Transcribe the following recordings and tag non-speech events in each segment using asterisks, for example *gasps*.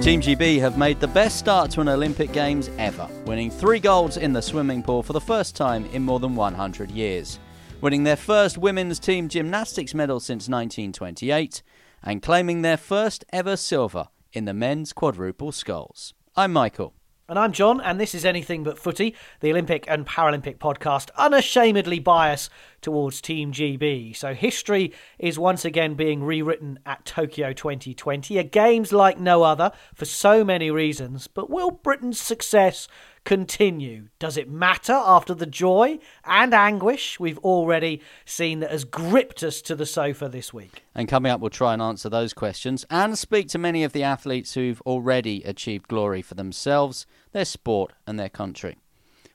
Team GB have made the best start to an Olympic Games ever, winning three golds in the swimming pool for the first time in more than 100 years, winning their first women's team gymnastics medal since 1928, and claiming their first ever silver in the men's quadruple sculls. I'm Michael. And I'm John, and this is Anything But Footy, the Olympic and Paralympic podcast, unashamedly biased towards Team GB. So history is once again being rewritten at Tokyo 2020, a games like no other for so many reasons. But will Britain's success continue? Does it matter after the joy and anguish we've already seen that has gripped us to the sofa this week? And coming up, we'll try and answer those questions and speak to many of the athletes who've already achieved glory for themselves, their sport, and their country.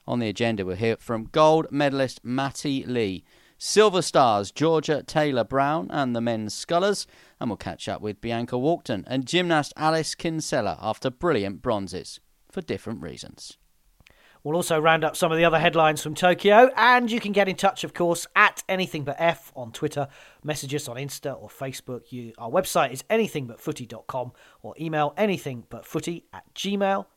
On the agenda, we'll hear from gold medalist Matty Lee, silver stars Georgia Taylor Brown and the men's scullers, and we'll catch up with Bianca Walkden and gymnast Alice Kinsella after brilliant bronzes for different reasons. We'll also round up some of the other headlines from Tokyo, and you can get in touch, of course, at Anything But F on Twitter, message us on Insta or Facebook. You, our website is anythingbutfooty.com or email anythingbutfooty at gmail.com.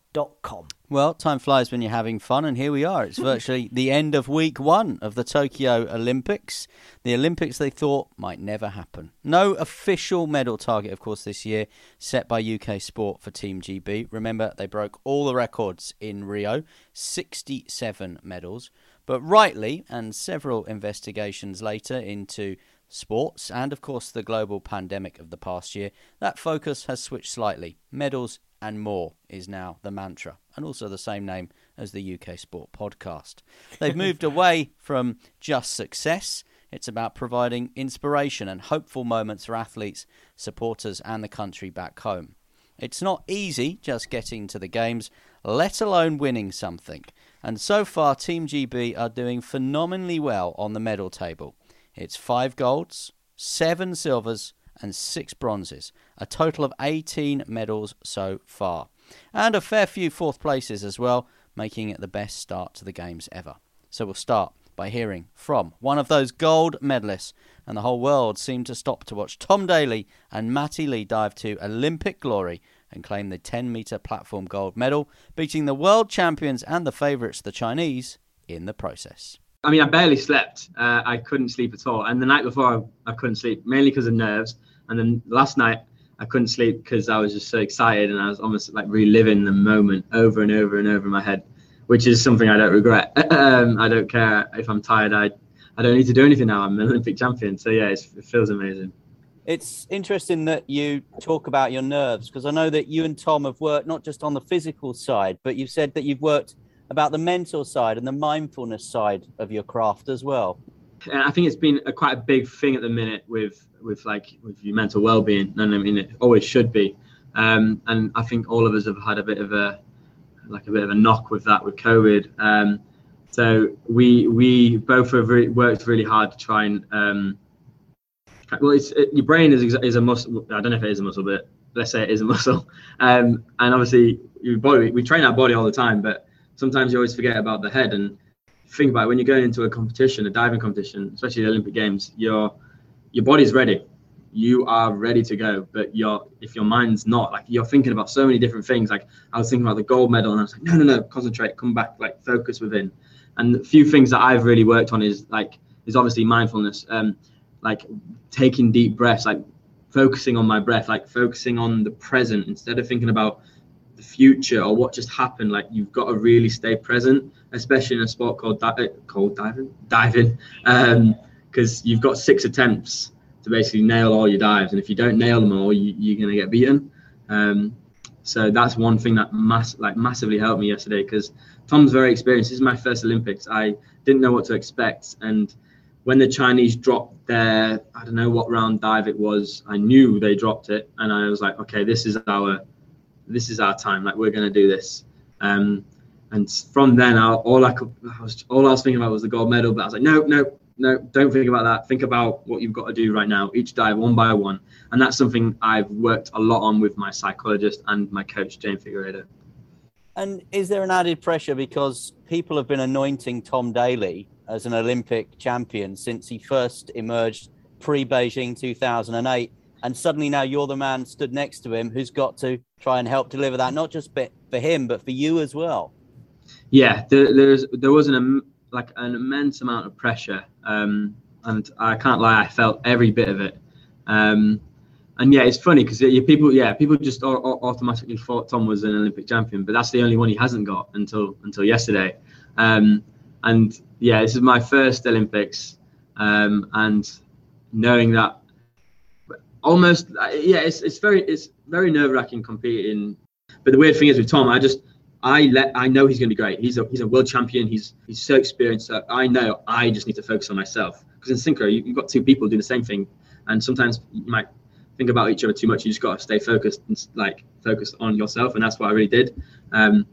Well, time flies when you're having fun, and here we are. It's *laughs* virtually the end of week one of the Tokyo Olympics. The Olympics they thought might never happen. No official medal target, of course, this year set by UK Sport for Team GB. Remember, they broke all the records in Rio 67 medals. But rightly, and several investigations later into sports and, of course, the global pandemic of the past year, that focus has switched slightly. Medals and more is now the mantra, and also the same name as the UK Sport podcast. They've *laughs* moved away from just success. It's about providing inspiration and hopeful moments for athletes, supporters, and the country back home. It's not easy just getting to the games, let alone winning something. And so far, Team GB are doing phenomenally well on the medal table. It's five golds, seven silvers, and six bronzes, a total of 18 medals so far. And a fair few fourth places as well, making it the best start to the Games ever. So we'll start by hearing from one of those gold medalists, and the whole world seemed to stop to watch Tom Daley and Matty Lee dive to Olympic glory and claim the 10 metre platform gold medal, beating the world champions and the favourites, the Chinese, in the process. I mean, I barely slept. Uh, I couldn't sleep at all. And the night before, I, I couldn't sleep, mainly because of nerves. And then last night, I couldn't sleep because I was just so excited and I was almost like reliving the moment over and over and over in my head, which is something I don't regret. *laughs* um, I don't care if I'm tired. I, I don't need to do anything now. I'm an Olympic champion. So, yeah, it feels amazing. It's interesting that you talk about your nerves because I know that you and Tom have worked not just on the physical side, but you've said that you've worked about the mental side and the mindfulness side of your craft as well. And I think it's been a, quite a big thing at the minute with with like with your mental well-being, and I mean it always should be. Um, and I think all of us have had a bit of a like a bit of a knock with that with COVID. Um, so we we both have re- worked really hard to try and um, well, it's it, your brain is is a muscle. I don't know if it is a muscle, but let's say it is a *laughs* muscle. Um, and obviously, your body. We train our body all the time, but sometimes you always forget about the head. And think about it, when you're going into a competition, a diving competition, especially the Olympic Games, your your body's ready. You are ready to go, but your if your mind's not, like you're thinking about so many different things. Like I was thinking about the gold medal, and I was like, no, no, no, concentrate, come back, like focus within. And a few things that I've really worked on is like is obviously mindfulness. Um, like taking deep breaths, like focusing on my breath, like focusing on the present instead of thinking about the future or what just happened. Like you've got to really stay present, especially in a sport called di- called diving, diving, because um, you've got six attempts to basically nail all your dives, and if you don't nail them all, you, are to get beaten. Um, so that's one thing that mass like massively helped me yesterday because Tom's very experienced. This is my first Olympics. I didn't know what to expect, and when the Chinese dropped their, I don't know what round dive it was, I knew they dropped it, and I was like, okay, this is our, this is our time. Like we're gonna do this. Um, and from then, I, all I could, I was, all I was thinking about was the gold medal. But I was like, no, no, no, don't think about that. Think about what you've got to do right now, each dive one by one. And that's something I've worked a lot on with my psychologist and my coach, Jane Figueiredo. And is there an added pressure because people have been anointing Tom Daley as an Olympic champion since he first emerged pre Beijing 2008. And suddenly now you're the man stood next to him who's got to try and help deliver that, not just for him, but for you as well. Yeah, there, there's there was an like an immense amount of pressure, um, and I can't lie, I felt every bit of it. Um, and yeah, it's funny because people, yeah, people just automatically thought Tom was an Olympic champion, but that's the only one he hasn't got until until yesterday. Um, and yeah, this is my first Olympics, um, and knowing that almost yeah, it's it's very it's very nerve wracking competing. But the weird thing is with Tom, I just I let I know he's going to be great. He's a he's a world champion. He's he's so experienced. So I know I just need to focus on myself because in synchro you, have got two people doing the same thing, and sometimes you might think about each other too much. You just got to stay focused and like focused on yourself, and that's what I really did. Um,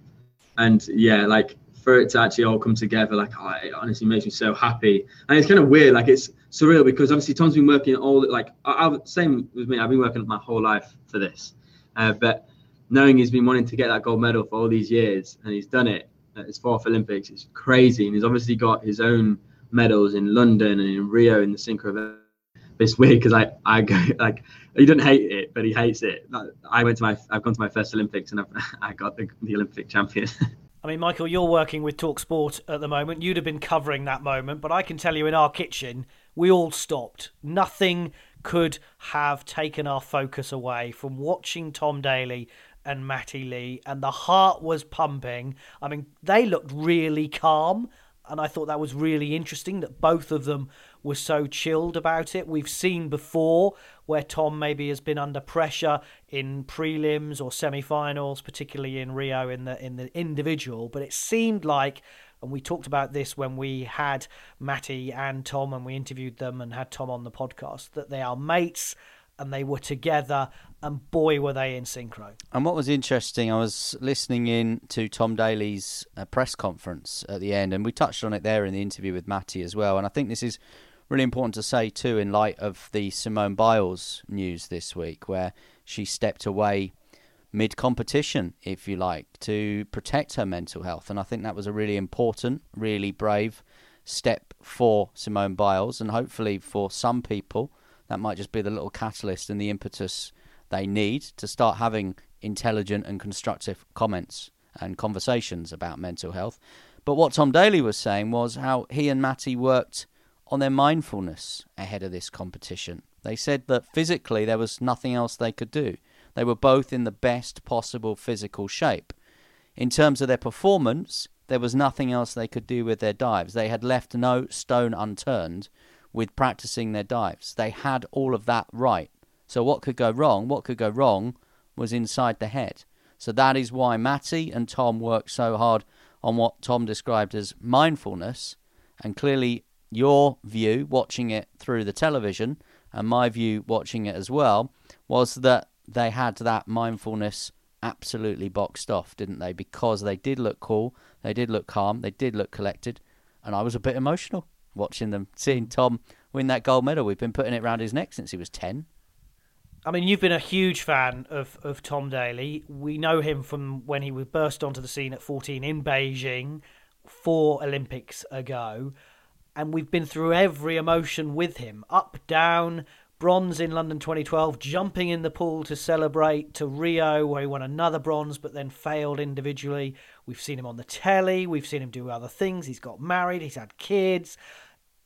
and yeah, like for it to actually all come together, like oh, it honestly makes me so happy. And it's kind of weird, like it's surreal because obviously Tom's been working all like I, I same with me. I've been working my whole life for this, uh, but knowing he's been wanting to get that gold medal for all these years and he's done it at his fourth Olympics, it's crazy. And he's obviously got his own medals in London and in Rio in the synchro. But it's weird because I, I go *laughs* like he doesn't hate it, but he hates it. I went to my I've gone to my first Olympics and I've, *laughs* I got the, the Olympic champion. *laughs* I mean, Michael, you're working with Talk Sport at the moment. You'd have been covering that moment, but I can tell you in our kitchen, we all stopped. Nothing could have taken our focus away from watching Tom Daley and Matty Lee, and the heart was pumping. I mean, they looked really calm, and I thought that was really interesting that both of them were so chilled about it. We've seen before where Tom maybe has been under pressure in prelims or semi-finals, particularly in Rio in the in the individual. But it seemed like, and we talked about this when we had Matty and Tom and we interviewed them and had Tom on the podcast, that they are mates and they were together and boy were they in synchro and what was interesting i was listening in to tom Daley's uh, press conference at the end and we touched on it there in the interview with matty as well and i think this is really important to say too in light of the Simone Biles news this week, where she stepped away mid competition, if you like, to protect her mental health. And I think that was a really important, really brave step for Simone Biles, and hopefully for some people, that might just be the little catalyst and the impetus they need to start having intelligent and constructive comments and conversations about mental health. But what Tom Daley was saying was how he and Matty worked on their mindfulness ahead of this competition. They said that physically there was nothing else they could do. They were both in the best possible physical shape. In terms of their performance, there was nothing else they could do with their dives. They had left no stone unturned with practicing their dives. They had all of that right. So, what could go wrong? What could go wrong was inside the head. So, that is why Matty and Tom worked so hard on what Tom described as mindfulness. And clearly, your view watching it through the television and my view watching it as well was that they had that mindfulness absolutely boxed off, didn't they? Because they did look cool, they did look calm, they did look collected, and I was a bit emotional. watching them, *laughs* seeing Tom win that gold medal. We've been putting it around his neck since he was 10. I mean, you've been a huge fan of, of Tom Daley. We know him from when he burst onto the scene at 14 in Beijing, four Olympics ago. And we've been through every emotion with him up, down, bronze in London 2012, jumping in the pool to celebrate, to Rio, where he won another bronze but then failed individually. We've seen him on the telly, we've seen him do other things. He's got married, he's had kids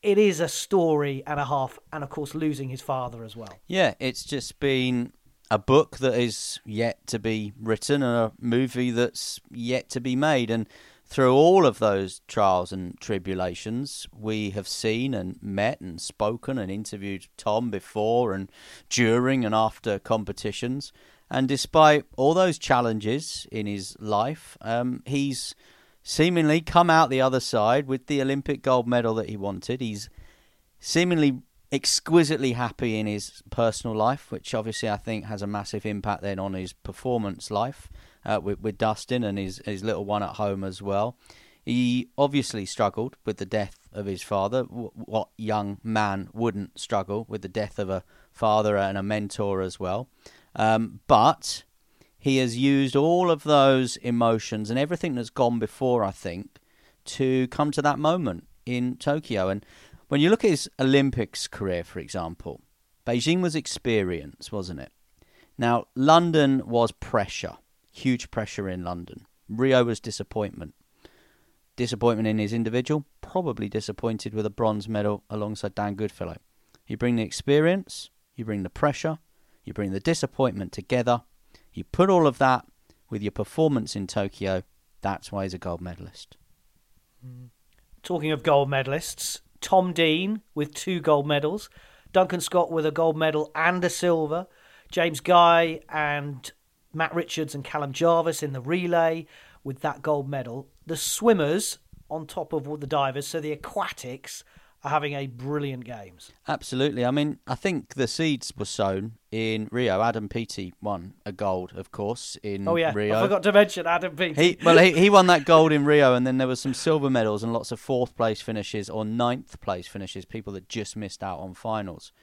it is a story and a half, and of course, losing his father as well. Yeah, it's just been a book that is yet to be written and a movie that's yet to be made. And through all of those trials and tribulations, we have seen and met and spoken and interviewed Tom before and during and after competitions. And despite all those challenges in his life, um, he's seemingly come out the other side with the Olympic gold medal that he wanted. He's seemingly exquisitely happy in his personal life, which obviously I think has a massive impact then on his performance life uh, with, with Dustin and his, his little one at home as well. He obviously struggled with the death of his father. What young man wouldn't struggle with the death of a father and a mentor as well? Um, but he has used all of those emotions and everything that's gone before, I think, to come to that moment in Tokyo. And when you look at his Olympics career, for example, Beijing was experience, wasn't it? Now, London was pressure, huge pressure in London. Rio was disappointment. Disappointment in his individual, probably disappointed with a bronze medal alongside Dan Goodfellow. You bring the experience, you bring the pressure, you bring the disappointment together, you put all of that with your performance in Tokyo, that's why he's a gold medalist. Mm. Talking of gold medalists, Tom Dean with two gold medals, Duncan Scott with a gold medal and a silver, James Guy and Matt Richards and Calum Jarvis in the relay with that gold medal. The swimmers on top of all the divers, so the aquatics are having a brilliant games. Absolutely. I mean, I think the seeds were sown in Rio. Adam Peaty won a gold, of course, in oh, yeah. Rio. I forgot to mention Adam Peaty. He, well, he, he won that gold in Rio, and then there was some silver medals and lots of fourth place finishes or ninth place finishes, people that just missed out on finals.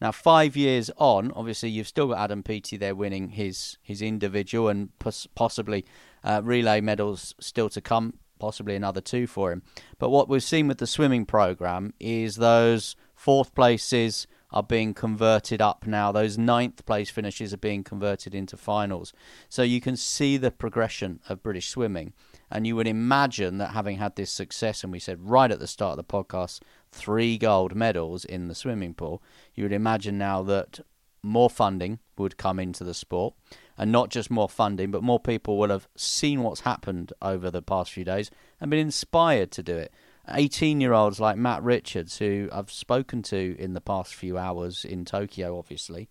Now, five years on, obviously, you've still got Adam Peaty there winning his, his individual and pos- possibly uh, relay medals still to come possibly another two for him. But what we've seen with the swimming program is those fourth places are being converted up now. Those ninth place finishes are being converted into finals. So you can see the progression of British swimming. And you would imagine that having had this success, and we said right at the start of the podcast, three gold medals in the swimming pool, you would imagine now that more funding would come into the sport and not just more funding, but more people will have seen what's happened over the past few days and been inspired to do it. 18 year olds like Matt Richards, who I've spoken to in the past few hours in Tokyo, obviously,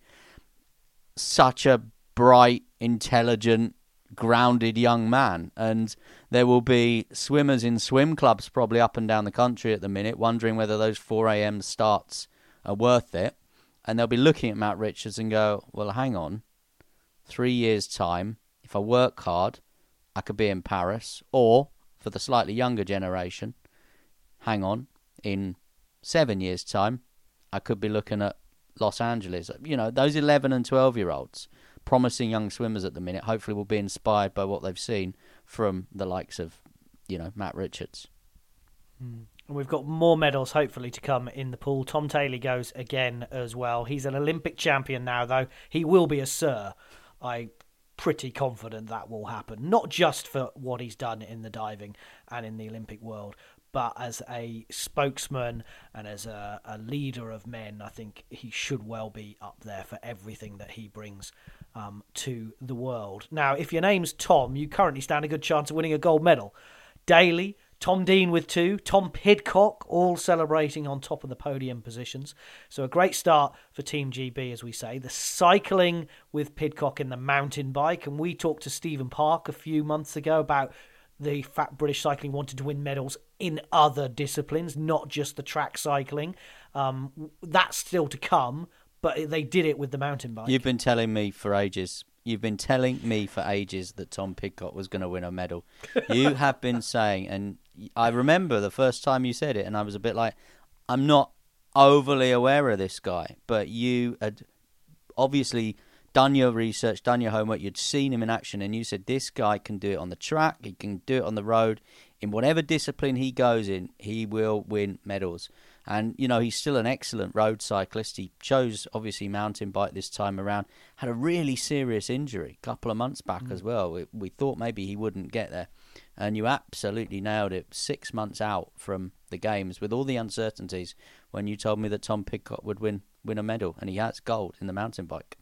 such a bright, intelligent, grounded young man. And there will be swimmers in swim clubs probably up and down the country at the minute, wondering whether those 4 a.m. starts are worth it. And they'll be looking at Matt Richards and go, well, hang on three years' time, if I work hard, I could be in Paris. Or, for the slightly younger generation, hang on, in seven years' time, I could be looking at Los Angeles. You know, those 11 and 12 year olds, promising young swimmers at the minute, hopefully will be inspired by what they've seen from the likes of, you know, Matt Richards. Mm. And we've got more medals hopefully to come in the pool. Tom Daley goes again as well. He's an Olympic champion now, though. He will be a Sir I'm pretty confident that will happen. Not just for what he's done in the diving and in the Olympic world, but as a spokesman and as a, a leader of men, I think he should well be up there for everything that he brings um, to the world. Now, if your name's Tom, you currently stand a good chance of winning a gold medal. Daley, Tom Dean with two, Tom Pidcock all celebrating on top of the podium positions. So a great start for Team GB, as we say. The cycling with Pidcock in the mountain bike, and we talked to Stephen Park a few months ago about the fact British cycling wanted to win medals in other disciplines, not just the track cycling. Um, that's still to come, but they did it with the mountain bike. You've been telling me for ages You've been telling me for ages that Tom Pidcock was going to win a medal. *laughs* You have been saying, and I remember the first time you said it, and I was a bit like, I'm not overly aware of this guy, but you had obviously done your research, done your homework, you'd seen him in action, and you said this guy can do it on the track, he can do it on the road. In whatever discipline he goes in, he will win medals. And, you know, he's still an excellent road cyclist. He chose, obviously, mountain bike this time around. Had a really serious injury a couple of months back mm. as well. We, we thought maybe he wouldn't get there. And you absolutely nailed it. Six months out from the games with all the uncertainties when you told me that Tom Pidcock would win win a medal, and he has gold in the mountain bike.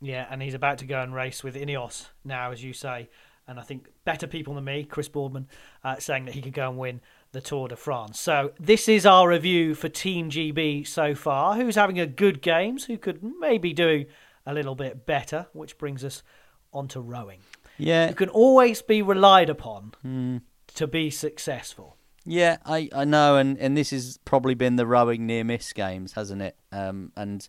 Yeah, and he's about to go and race with Ineos now, as you say. And I think better people than me, Chris Boardman, uh, saying that he could go and win the Tour de France. So this is our review for Team GB so far. Who's having a good games? Who could maybe do a little bit better? Which brings us on to rowing. Yeah, you can always be relied upon mm. to be successful. Yeah, I, I know, and, and this has probably been the rowing near miss games, hasn't it? Um, and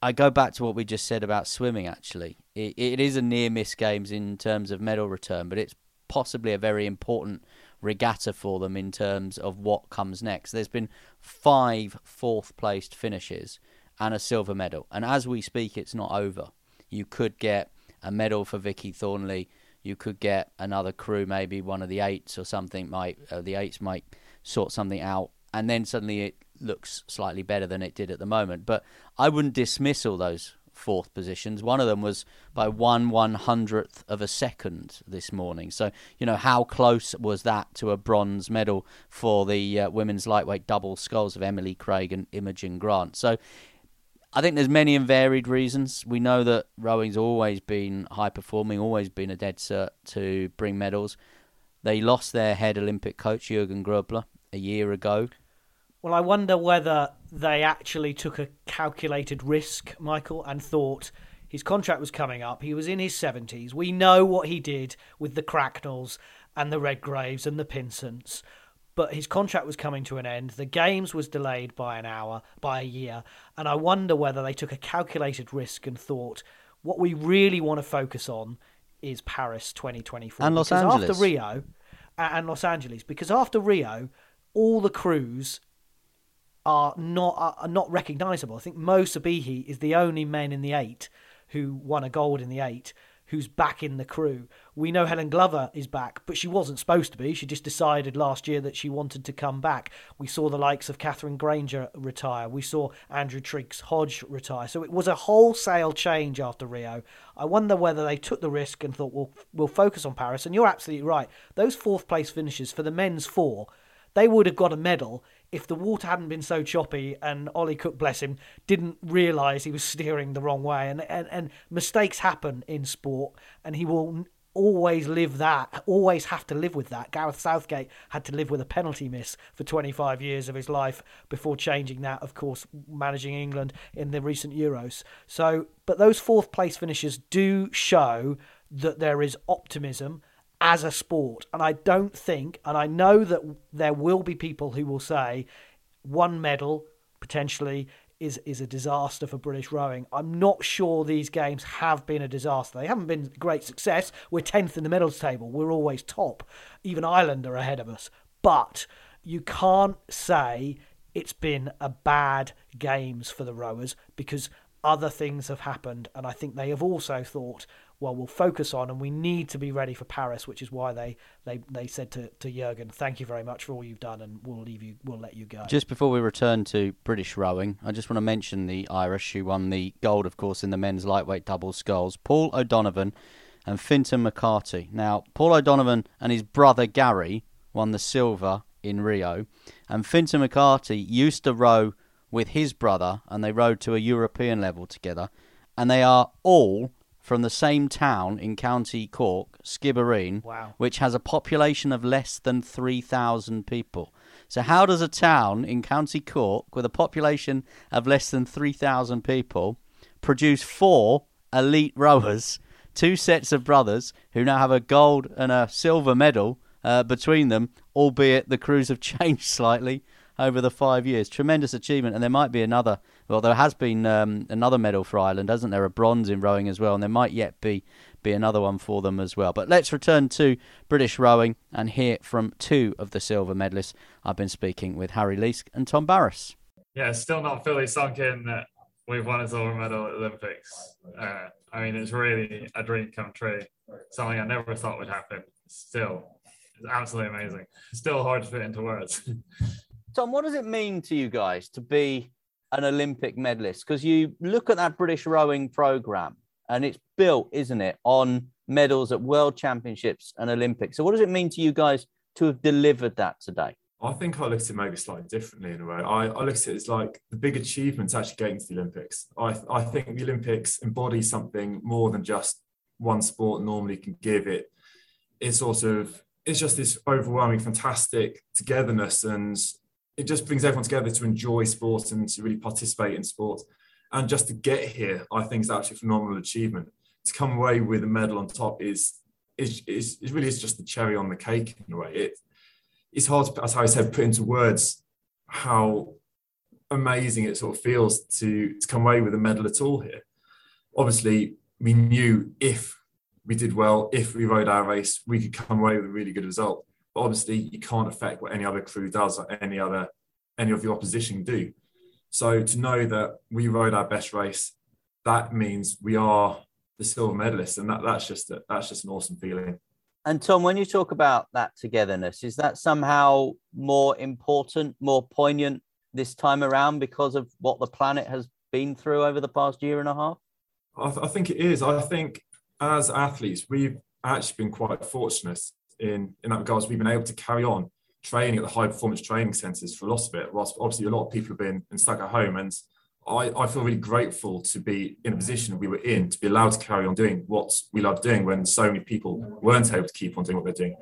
I go back to what we just said about swimming. Actually, it, it is a near miss games in terms of medal return, but it's possibly a very important regatta for them in terms of what comes next. There's been five fourth placed finishes and a silver medal, and as we speak, it's not over. You could get a medal for Vicky Thornley you could get another crew, maybe one of the eights or something. Might uh, the eights might sort something out, and then suddenly it looks slightly better than it did at the moment. But I wouldn't dismiss all those fourth positions. One of them was by one one hundredth of a second this morning. So you know how close was that to a bronze medal for the uh, women's lightweight double sculls of Emily Craig and Imogen Grant. So I think there's many and varied reasons. We know that rowing's always been high performing, always been a dead cert to bring medals. They lost their head Olympic coach Jurgen Grobler a year ago. Well, I wonder whether they actually took a calculated risk, Michael, and thought his contract was coming up. He was in his 70s. We know what he did with the Cracknells and the Redgraves and the Pinsents but his contract was coming to an end. The games was delayed by an hour, by a year, and I wonder whether they took a calculated risk and thought what we really want to focus on is Paris 2024 and Los Angeles after Rio and Los Angeles because after Rio all the crews are not are not recognizable. I think Moe Sbihi is the only man in the 8 who won a gold in the 8 who's back in the crew. We know Helen Glover is back, but she wasn't supposed to be. She just decided last year that she wanted to come back. We saw the likes of Katherine Grainger retire. We saw Andrew Triggs Hodge retire. So it was a wholesale change after Rio. I wonder whether they took the risk and thought, well, we'll focus on Paris. And you're absolutely right. Those fourth place finishes for the men's four, they would have got a medal if the water hadn't been so choppy and Ollie Cook, bless him, didn't realise he was steering the wrong way. And, and, and mistakes happen in sport, and he will always live that, always have to live with that. Gareth Southgate had to live with a penalty miss for 25 years of his life before changing that, of course, managing England in the recent Euros. So, but those fourth place finishes do show that there is optimism as a sport. And I don't think, and I know that there will be people who will say one medal potentially is is a disaster for British rowing. I'm not sure these games have been a disaster. They haven't been great success. We're 10th in the medals table. We're always top. Even Ireland are ahead of us. But you can't say it's been a bad games for the rowers because other things have happened and I think they have also thought well, we'll focus on, and we need to be ready for Paris, which is why they they, they said to, to Jurgen, "Thank you very much for all you've done, and we'll leave you, we'll let you go." Just before we return to British rowing, I just want to mention the Irish who won the gold, of course, in the men's lightweight double sculls. Paul O'Donovan and Fintan McCarthy. Now, Paul O'Donovan and his brother Gary won the silver in Rio, and Fintan McCarthy used to row with his brother, and they rowed to a European level together, and they are all from the same town in County Cork, Skibbereen, wow. which has a population of less than 3,000 people. So, how does a town in County Cork with a population of less than 3,000 people produce four elite rowers, two sets of brothers who now have a gold and a silver medal uh, between them, albeit the crews have *laughs* changed slightly? over the five years. Tremendous achievement, and there might be another. Well, there has been um, another medal for Ireland, hasn't there? A bronze in rowing as well, and there might yet be be another one for them as well. But let's return to British rowing and hear from two of the silver medalists. I've been speaking with Harry Leask and Tom Barrass. Yeah, still not fully sunk in that we've won a silver medal at the Olympics. Uh, I mean, it's really a dream come true. Something I never thought would happen. Still, it's absolutely amazing. Still hard to fit into words. *laughs* Tom, what does it mean to you guys to be an Olympic medalist? Because you look at that British rowing program and it's built, isn't it, on medals at World Championships and Olympics. So, what does it mean to you guys to have delivered that today? I think I look at it maybe slightly differently in a way. I, I look at it as like the big achievements actually getting to the Olympics. I, I think the Olympics embody something more than just one sport normally can give it. It's sort of it's just this overwhelming, fantastic togetherness, and it just brings everyone together to enjoy sport and to really participate in sport. And just to get here, I think is actually a phenomenal achievement. To come away with a medal on top is is, is, really is just the cherry on the cake in a way. It it's hard to, as I said, put into words how amazing it sort of feels to to come away with a medal at all here. Obviously, we knew if we did well, if we rode our race, we could come away with a really good result. But obviously, you can't affect what any other crew does or any other any of the opposition do. So to know that we rode our best race, that means we are the silver medalists, and that, that's just a, that's just an awesome feeling. And Tom, when you talk about that togetherness, is that somehow more important, more poignant this time around because of what the planet has been through over the past year and a half? I, th- I think it is. I think as athletes, we've actually been quite fortunate in in that regards. We've been able to carry on training at the high performance training centres for a lot of it, whilst obviously a lot of people have been, stuck at home. And I, I feel really grateful to be in a position we were in to be allowed to carry on doing what we love doing when so many people weren't able to keep on doing what they're doing.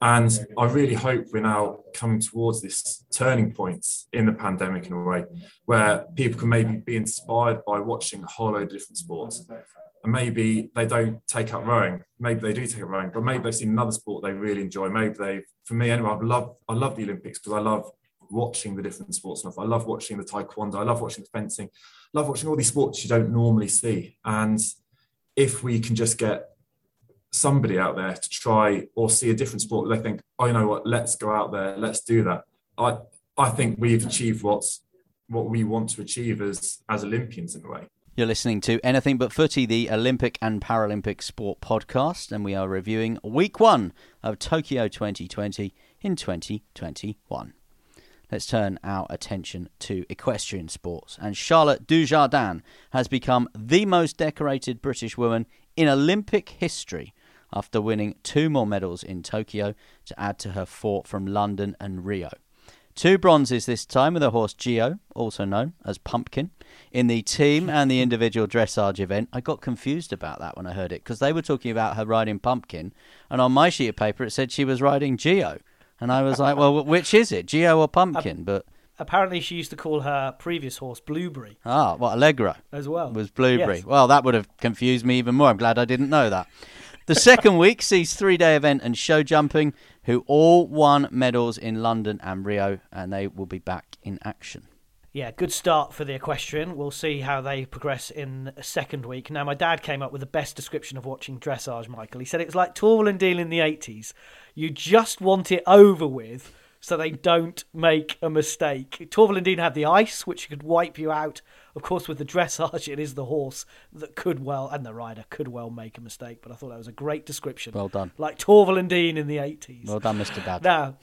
And I really hope we're now coming towards this turning point in the pandemic in a way where people can maybe be inspired by watching a whole load of different sports. And maybe they don't take up rowing. Maybe they do take up rowing, but maybe they've seen another sport they really enjoy. Maybe they, for me anyway, I love I love the Olympics because I love watching the different sports stuff. I love watching the taekwondo. I love watching the fencing. I love watching all these sports you don't normally see. And if we can just get somebody out there to try or see a different sport, they think, oh, you know what? Let's go out there. Let's do that. I I think we've achieved what's what we want to achieve as as Olympians in a way. You're listening to Anything But Footy, the Olympic and Paralympic sport podcast, and we are reviewing week one of Tokyo 2020 in 2021. Let's turn our attention to equestrian sports. And Charlotte Dujardin has become the most decorated British woman in Olympic history after winning two more medals in Tokyo to add to her four from London and Rio. Two bronzes this time with her horse Gio, also known as Pumpkin, in the team and the individual dressage event. I got confused about that when I heard it because they were talking about her riding Pumpkin, and on my sheet of paper it said she was riding Gio. And I was like, well, which is it, Gio or Pumpkin? But Apparently, she used to call her previous horse Blueberry ah, what Valegro as well. was Blueberry. Yes. Well, that would have confused me even more. I'm glad I didn't know that. The second week sees three day event and show jumping, who all won medals in London and Rio, and they will be back in action. Yeah, good start for the equestrian. We'll see how they progress in second week. Now, my dad came up with the best description of watching dressage, Michael. He said it was like Torvill and Dean in the 80s. You just want it over with so they don't make a mistake. Torvill and Dean had the ice, which could wipe you out. Of course, with the dressage, it is the horse that could well, and the rider could well make a mistake. But I thought that was a great description. Well done. Like Torvill and Dean in the 80s. Well done, Mr. Dad. Now,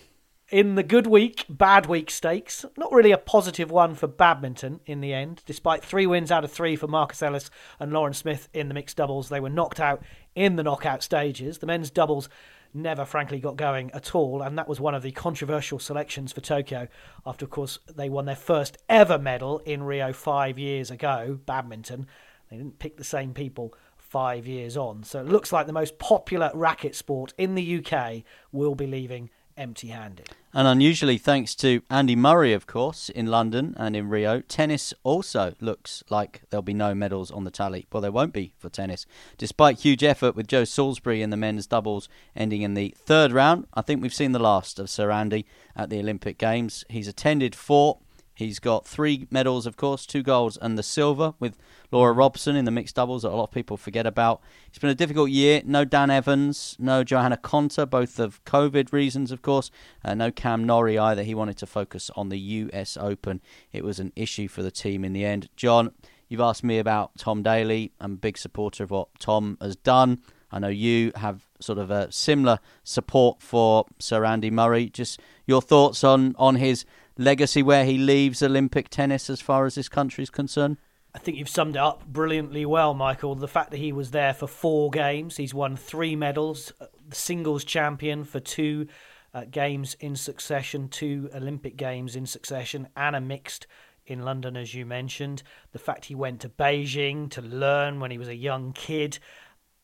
in the good week, bad week stakes, not really a positive one for badminton in the end. Despite three wins out of three for Marcus Ellis and Lauren Smith in the mixed doubles, they were knocked out in the knockout stages. The men's doubles never, frankly, got going at all, and that was one of the controversial selections for Tokyo. After, of course, they won their first ever medal in Rio five years ago, badminton. They didn't pick the same people five years on. So it looks like the most popular racket sport in the UK will be leaving empty handed. And unusually, thanks to Andy Murray, of course, in London and in Rio, tennis also looks like there'll be no medals on the tally. Well, there won't be for tennis. Despite huge effort with Joe Salisbury in the men's doubles ending in the third round, I think we've seen the last of Sir Andy at the Olympic Games. He's attended four He's got three medals, of course, two golds and the silver with Laura Robson in the mixed doubles that a lot of people forget about. It's been a difficult year. No Dan Evans, no Johanna Konta, both of COVID reasons, of course. Uh, no Cam Norrie either. He wanted to focus on the US Open. It was an issue for the team in the end. John, you've asked me about Tom Daley. I'm a big supporter of what Tom has done. I know you have sort of a similar support for Sir Andy Murray. Just your thoughts on, on his legacy where he leaves Olympic tennis as far as this country is concerned? I think you've summed it up brilliantly well, Michael. The fact that he was there for four games, he's won three medals, uh, singles champion for two uh, games in succession, two Olympic games in succession, and a mixed in London, as you mentioned. The fact he went to Beijing to learn when he was a young kid,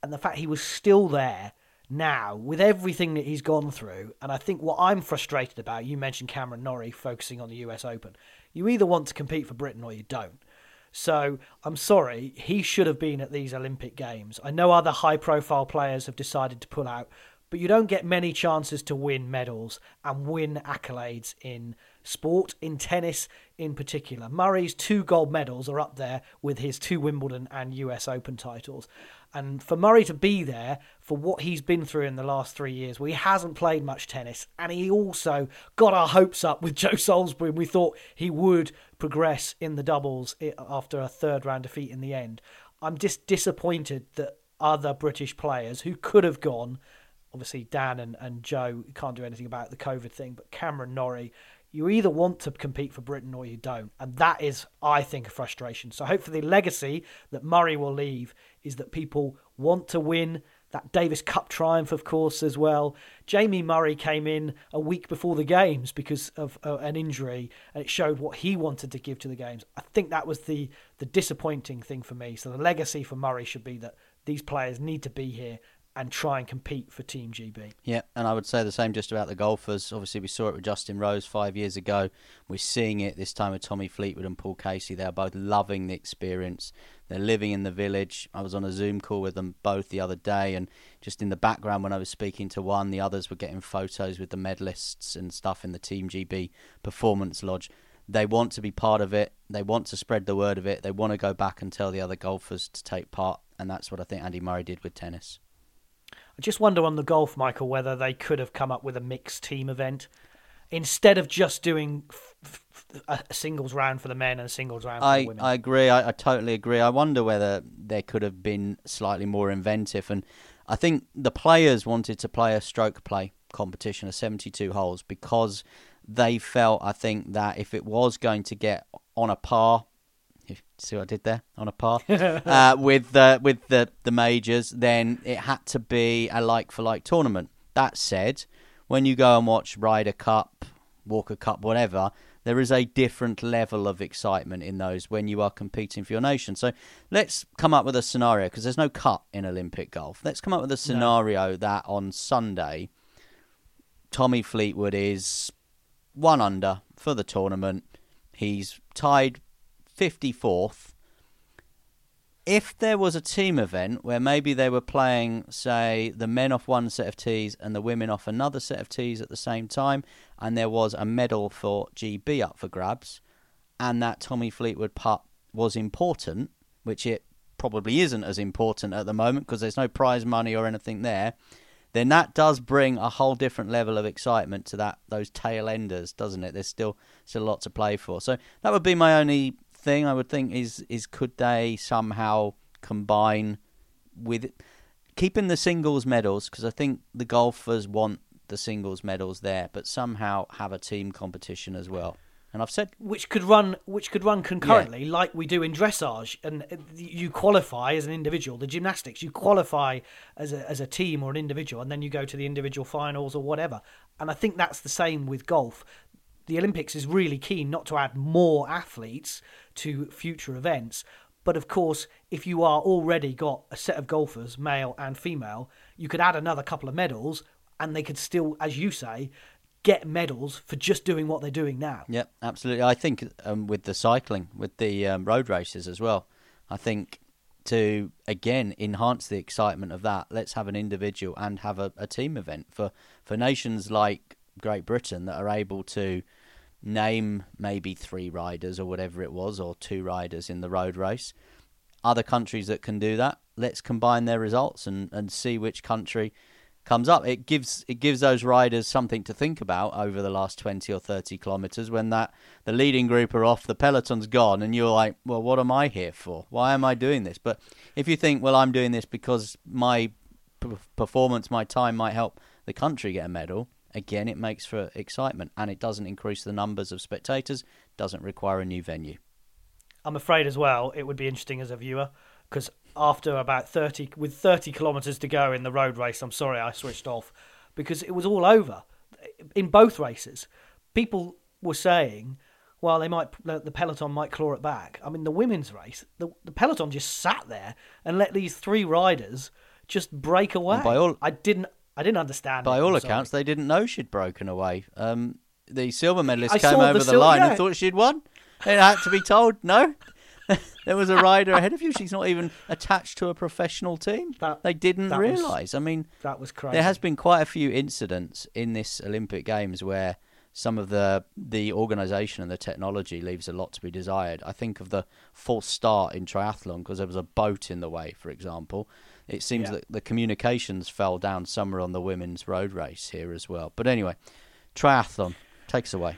and the fact he was still there now with everything that he's gone through. And I think what I'm frustrated about, you mentioned Cameron Norrie focusing on the US Open. You either want to compete for Britain or you don't. So I'm sorry, he should have been at these Olympic Games. I know other high profile players have decided to pull out, but you don't get many chances to win medals and win accolades in sport, in tennis in particular. Murray's two gold medals are up there with his two Wimbledon and US Open titles. And for Murray to be there for what he's been through in the last three years, where he hasn't played much tennis, and he also got our hopes up with *laughs* Joe Salisbury, we thought he would progress in the doubles after a third round defeat in the end. I'm just disappointed that other British players who could have gone, obviously Dan and, and Joe can't do anything about the COVID thing, but Cameron Norrie, you either want to compete for Britain or you don't. And that is, I think, a frustration. So hopefully the legacy that Murray will leave is that people want to win. That Davis Cup triumph, of course, as well. Jamie Murray came in a week before the games because of uh, an injury, and it showed what he wanted to give to the games. I think that was the the disappointing thing for me. So the legacy for Murray should be that these players need to be here and try and compete for Team GB. Yeah, and I would say the same just about the golfers. Obviously, we saw it with Justin Rose five years ago. We're seeing it this time with Tommy Fleetwood and Paul Casey. They're both loving the experience. They're living in the village. I was on a Zoom call with them both the other day, and just in the background when I was speaking to one, the others were getting photos with the medalists and stuff in the Team GB Performance Lodge. They want to be part of it. They want to spread the word of it. They want to go back and tell the other golfers to take part, and that's what I think Andy Murray did with tennis. I just wonder on the golf, Michael, whether they could have come up with a mixed team event instead of just doing f- f- a singles round for the men and a singles round for I, the women. I agree. I, I totally agree. I wonder whether there could have been slightly more inventive. And I think the players wanted to play a stroke play competition, of 72 holes, because they felt, I think, that if it was going to get on a par see what I did there on a par *laughs* uh, with the with the the majors, then it had to be a like for like tournament. That said, when you go and watch Ryder Cup, Walker Cup, whatever, there is a different level of excitement in those when you are competing for your nation. So let's come up with a scenario because there's no cut in Olympic golf. Let's come up with a scenario no. that on Sunday, Tommy Fleetwood is one under for the tournament. He's tied 54th. If there was a team event where maybe they were playing, say, the men off one set of tees and the women off another set of tees at the same time, and there was a medal for GB up for grabs, and that Tommy Fleetwood putt was important, which it probably isn't as important at the moment because there's no prize money or anything there, then that does bring a whole different level of excitement to that those tail enders, doesn't it? There's still still a lot to play for. So that would be my only thing I would think is is could they somehow combine with keeping the singles medals because I think the golfers want the singles medals there, but somehow have a team competition as well. And I've said which could run which could run concurrently, yeah. like we do in dressage, and uh, you qualify as an individual. The gymnastics you qualify as a as a team or an individual, and then you go to the individual finals or whatever. And I think that's the same with golf the Olympics is really keen not to add more athletes to future events. But of course, if you are already got a set of golfers, male and female, you could add another couple of medals and they could still, as you say, get medals for just doing what they're doing now. Yep, absolutely. I think um, with the cycling, with the um, road races as well, I think to again enhance the excitement of that, let's have an individual and have a, a team event for for nations like Great Britain that are able to name maybe three riders or whatever it was, or two riders in the road race. Other countries that can do that, let's combine their results and, and see which country comes up. It gives it gives those riders something to think about over the last twenty or thirty kilometres when that the leading group are off, the peloton's gone, and you're like, well, what am I here for? Why am I doing this? But if you think, well, I'm doing this because my p- performance, my time might help the country get a medal. Again, it makes for excitement, and it doesn't increase the numbers of spectators. Doesn't require a new venue. I'm afraid as well, it would be interesting as a viewer because after about 30, with 30 kilometres to go in the road race, I'm sorry I switched off because it was all over in both races. People were saying, well, they might the peloton might claw it back. I mean, the women's race, the, the peloton just sat there and let these three riders just break away. all- I didn't, I didn't understand. By it, all accounts, they didn't know she'd broken away. Um, the silver medalist I came saw the over the, sil- line yeah. and thought she'd won. It had to be told, no. *laughs* there was a rider ahead of you. She's not even attached to a professional team. That- they didn't that was- realise. I mean, that was crazy. there has been quite a few incidents in this Olympic Games where some of the the organisation and the technology leaves a lot to be desired. I think of the false start in triathlon because there was a boat in the way, for example. It seems Yeah. that the communications fell down somewhere on the women's road race here as well. But anyway, triathlon takes away.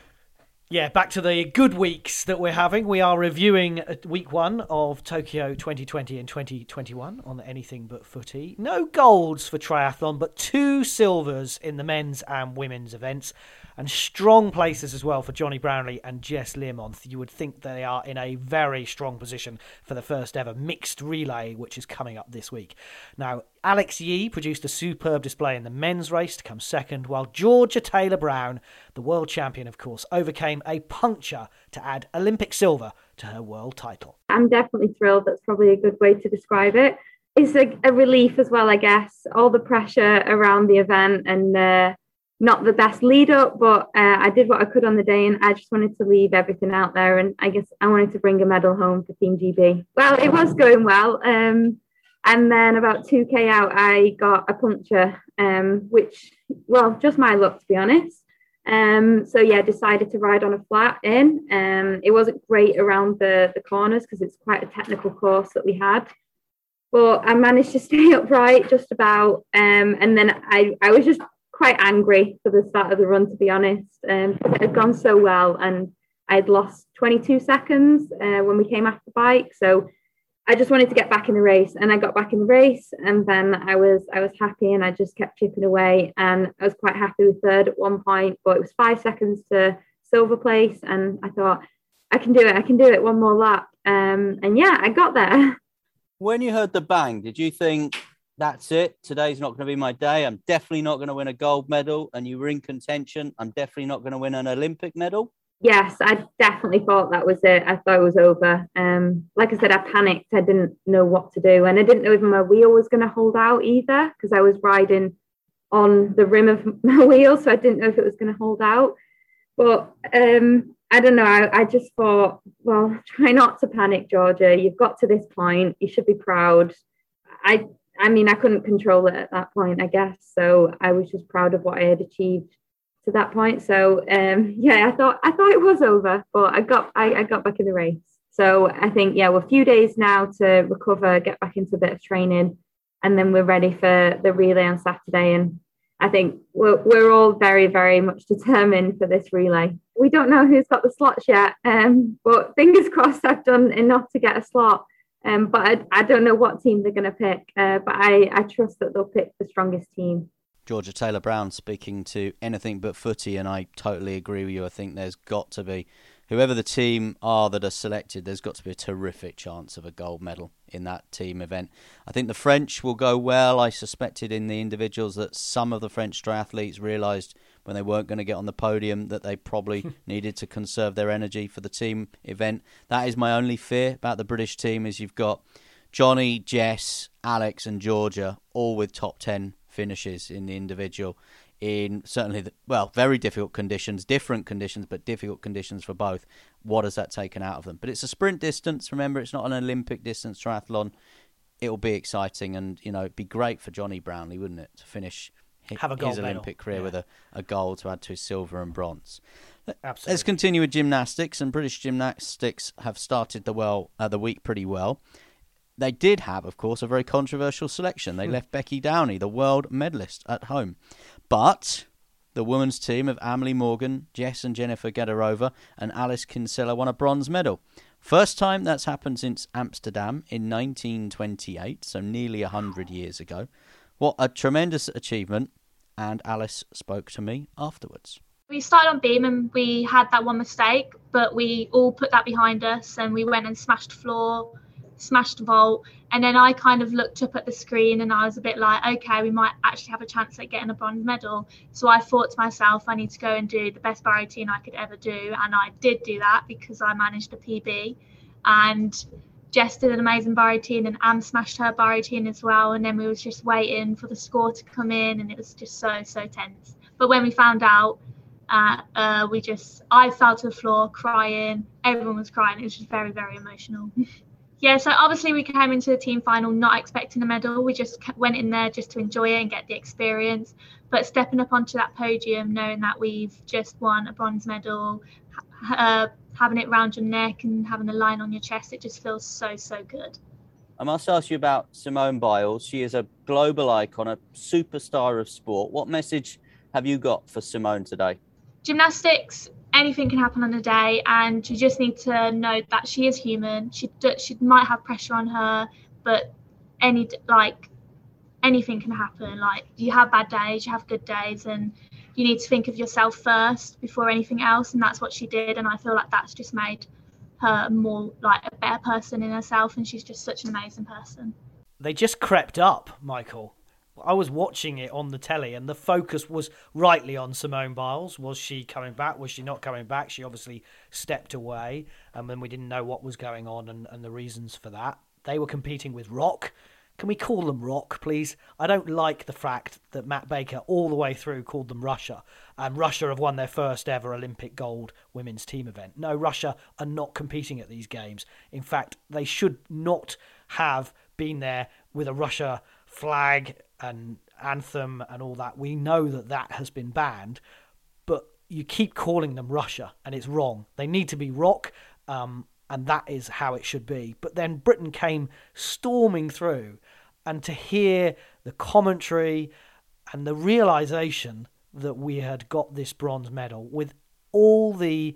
Yeah, back to the good weeks that we're having. We are reviewing uh, week one of Tokyo 2020 and 2021 on Anything But Footy. No golds for triathlon, but two silvers in the men's and women's events, and strong places as well for Jonny Brownlee and Jess Learmonth. You would think they are in a very strong position for the first ever mixed relay, which is coming up this week. Now, Alex Yee produced a superb display in the men's race to come second, while Georgia Taylor Brown, the world champion, of course, overcame a puncture to add Olympic silver to her world title. I'm definitely thrilled. That's probably a good way to describe it. It's a, a relief as well, I guess. All the pressure around the event and uh, not the best lead up, but uh, I did what I could on the day and I just wanted to leave everything out there. And I guess I wanted to bring a medal home for Team GB. Well, it was going well. Um, and then about 2K out, I got a puncture, um, which, well, just my luck, to be honest. Um, so yeah, decided to ride on a flat in. Um, it wasn't great around the, the corners because it's quite a technical course that we had. But I managed to *laughs* stay upright just about. Um, and then I, I was just quite angry for the start of the run, to be honest. Um, it had gone so well and I'd lost 22 seconds uh, when we came off the bike. So I just wanted to get back in the race and I got back in the race and then I was I was happy and I just kept chipping away and I was quite happy with third at one point but it was five seconds to silver place and I thought I can do it I can do it one more lap um, and yeah I got there *laughs* When you heard the bang, did you think that's it? Today's not going to be my day. I'm definitely not going to win a gold medal. And you were in contention. I'm definitely not going to win an Olympic medal. yes I definitely thought that was it I thought it was over um, like I said I panicked I didn't know what to do and I didn't know if my wheel was going to hold out either because I was riding on the rim of *laughs* my wheel so I didn't know if it was going to hold out but um, I don't know I, I just thought well *laughs* try not to panic Georgia you've got to this point you should be proud I I mean I couldn't control it at that point I guess so I was just proud of what I had achieved to that point. So um, yeah, I thought I thought it was over, but I got I, I got back in the race. So I think yeah, we're a few days now to recover, get back into a bit of training, and then we're ready for the relay on Saturday. And I think we're we're all very very much determined for this relay. We don't know who's got the slots yet, um, but fingers *laughs* crossed I've done enough to get a slot. Um, but I, I don't know what team they're going to pick, uh, but I, I trust that they'll pick the strongest team. Georgia Taylor Brown speaking to anything but footy, and I totally agree with you. I think there's got to be, whoever the team are that are selected, there's got to be a terrific chance of a gold medal in that team event. I think the French will go well. I suspected in the individuals that some of the French triathletes realised when they weren't going to get on the podium that they probably *laughs* needed to conserve their energy for the team event. That is my only fear about the British team is you've got Johnny, Jess, Alex, and Georgia all with top ten finishes in the individual. in certainly the, well very difficult conditions, different conditions, but difficult conditions for both. What has that taken out of them? But it's a sprint distance. Remember, it's not an Olympic distance triathlon. It'll be exciting, and you know, it'd be great for Johnny Brownlee, wouldn't it, to finish Have a gold his medal. Olympic career Yeah. with a, a gold to add to his silver and bronze. Absolutely. Let's continue with gymnastics, and British gymnastics have started the well uh, the week pretty well. They did have, of course, a very controversial selection. Hmm. They left Becky Downie, the world medalist, at home, but the women's team of Amelie Morgan, Jess and Jennifer Gadirova, and Alice Kinsella won a bronze medal. First time that's happened since Amsterdam in 1928, so nearly 100 years ago. What a tremendous achievement, and Alice spoke to me afterwards. We started on beam and we had that one mistake, but we all put that behind us and we went and smashed floor, smashed vault. And then I kind of looked up at the screen and I was a bit like, okay, we might actually have a chance at getting a bronze medal. So I thought to myself, I need to go and do the best bar routine I could ever do. And I did do that because I managed a PB. And Jess did an amazing bar routine and Am smashed her bar routine as well. And then we was just waiting for the score to come in and it was just so, so tense. But when we found out, uh, uh, we just, I fell to the floor crying. Everyone was crying. It was just very, very emotional. *laughs* yeah, so obviously we came into the team final not expecting a medal. We just went in there just to enjoy it and get the experience. But stepping up onto that podium, knowing that we've just won a bronze medal, uh, having it round your neck and having the line on your chest, it just feels so, so good. I must ask you about Simone Biles. She is a global icon, a superstar of sport. What message have you got for Simone today? gymnastics anything can happen on a day and you just need to know that she is human she she might have pressure on her but any like anything can happen like you have bad days you have good days and you need to think of yourself first before anything else and that's what she did and i feel like that's just made her more like a better person in herself and she's just such an amazing person they just crept up, Michael. I was watching it on the telly, and the focus was rightly on Simone Biles. Was she coming back? Was she not coming back? She obviously stepped away, um, and then we didn't know what was going on and, and the reasons for that. They were competing with Rock. Can we call them Rock, please? I don't like the fact that Matt Baker, all the way through, called them Russia, and Russia have won their first ever Olympic gold women's team event. No, Russia are not competing at these games. In fact, they should not have been there with a Russia flag and anthem and all that. We know that that has been banned, but you keep calling them Russia, and it's wrong. They need to be rock, um, and that is how it should be. But then Britain came storming through, and to hear the commentary and the realization that we had got this bronze medal with all the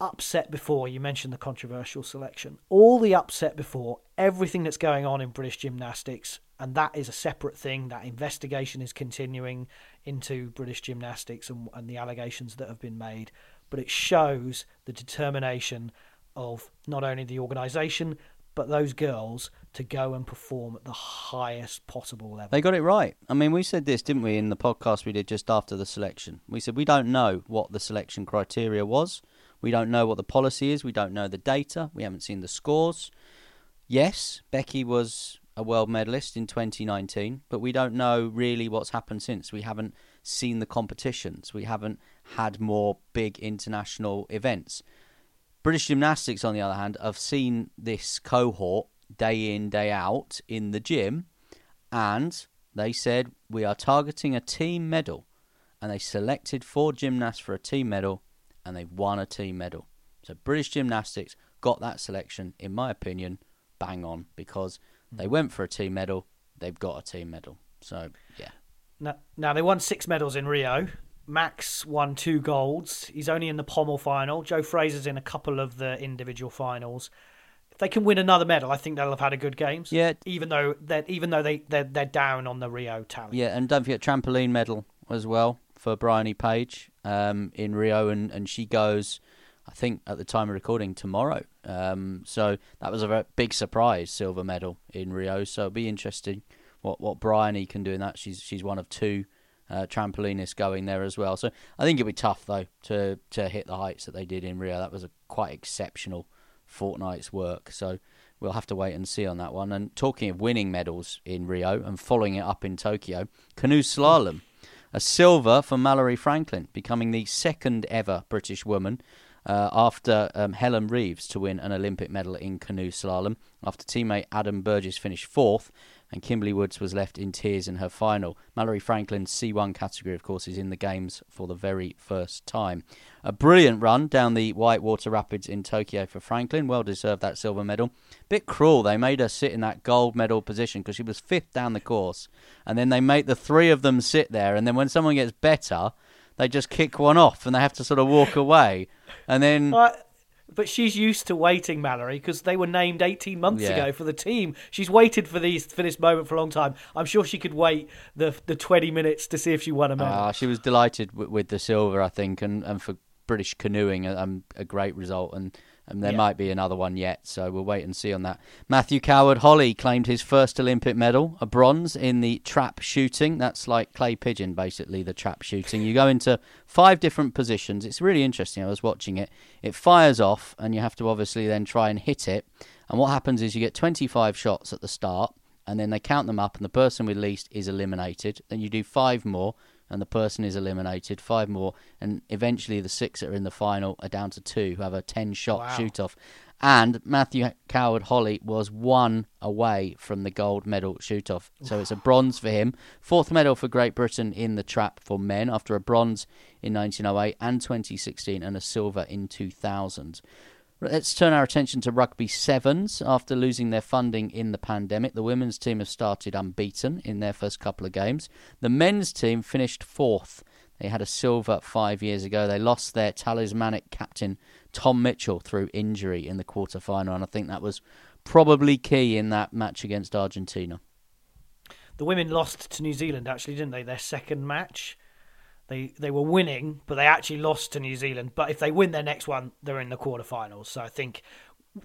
upset before you mentioned the controversial selection all the upset before everything that's going on in british gymnastics and that is a separate thing. That investigation is continuing into british gymnastics and, and the allegations that have been made. But it shows the determination of not only the organisation but those girls to go and perform at the highest possible level They got it right. I mean, we said this, didn't we, in the podcast we did just after the selection? We said we don't know what the selection criteria was. We don't know what the policy is. We don't know the data. We haven't seen the scores. Yes, Becky was a world medalist in 2019, but we don't know really what's happened since. We haven't seen the competitions. We haven't had more big international events. British Gymnastics, on the other hand, have seen this cohort day in, day out in the gym, and they said, We are targeting a team medal. And they selected four gymnasts for a team medal, and they've won a team medal. So British Gymnastics got that selection, in my opinion, bang on, because hmm. they went for a team medal, they've got a team medal. So, yeah. Now, now they won six medals in Rio. Max won two golds. He's only in the pommel final. Joe Fraser's in a couple of the individual finals. If they can win another medal, I think they'll have had a good games. Yeah. Even though they're even though they they're, they're down on the Rio tally. Yeah, and don't forget trampoline medal as well for Bryony Page um, in Rio, and, and she goes, I think at the time of recording tomorrow. Um, so that was a very big surprise, silver medal in Rio. So it'll be interesting what what Bryony can do in that. She's she's one of two uh, trampolinists going there as well. So I think it'll be tough though to to hit the heights that they did in Rio. That was a quite exceptional fortnight's work. So we'll have to wait and see on that one. And talking of winning medals in Rio and following it up in Tokyo, canoe slalom. A silver for Mallory Franklin, becoming the second ever British woman uh, after um, Helen Reeves to win an Olympic medal in canoe slalom, after teammate Adam Burgess finished fourth and Kimberly Woods was left in tears in her final. Mallory Franklin's C1 category, of course, is in the Games for the very first time. A brilliant run down the Whitewater Rapids in Tokyo for Franklin. Well deserved that silver medal. Bit cruel, they made her sit in that gold medal position because she was fifth down the course. And then they make the three of them sit there. And then when someone gets better, they just kick one off and they have to sort of walk away. And then. But she's used to waiting, Mallory, because they were named 18 months Yeah. ago for the team. She's waited for these for this moment for a long time. I'm sure she could wait the the 20 minutes to see if she won a medal. Ah, she was delighted w- with the silver, I think, and, and for British canoeing, um, a great result. And, and there Yeah. might be another one yet, so we'll wait and see on that. Matthew Coward-Holley claimed his first Olympic medal, a bronze in the trap shooting. That's like clay pigeon, basically, the trap shooting. You go into five different positions. It's really interesting. I was watching it. It fires off, and you have to obviously then try and hit it. And what happens is you get 25 shots at the start, and then they count them up, and the person with least is eliminated. Then you do five more, and the person is eliminated. Five more, and eventually the six that are in the final are down to two who have a 10 shot Wow. shoot off. And Matthew Coward-Holley was one away from the gold medal shoot off. So it's a bronze for him. Fourth medal for Great Britain in the trap for men after a bronze in 1908 and 2016 and a silver in 2000. Let's turn our attention to rugby sevens. After losing their funding in the pandemic, the women's team have started unbeaten in their first couple of games. The men's team finished fourth. They had a silver five years ago. They lost their talismanic captain, Tom Mitchell, through injury in the quarter final, and I think that was probably key in that match against Argentina. The women lost to New Zealand, actually, didn't they? Their second match. They they were winning, but they actually lost to New Zealand. But if they win their next one, they're in the quarterfinals. So I think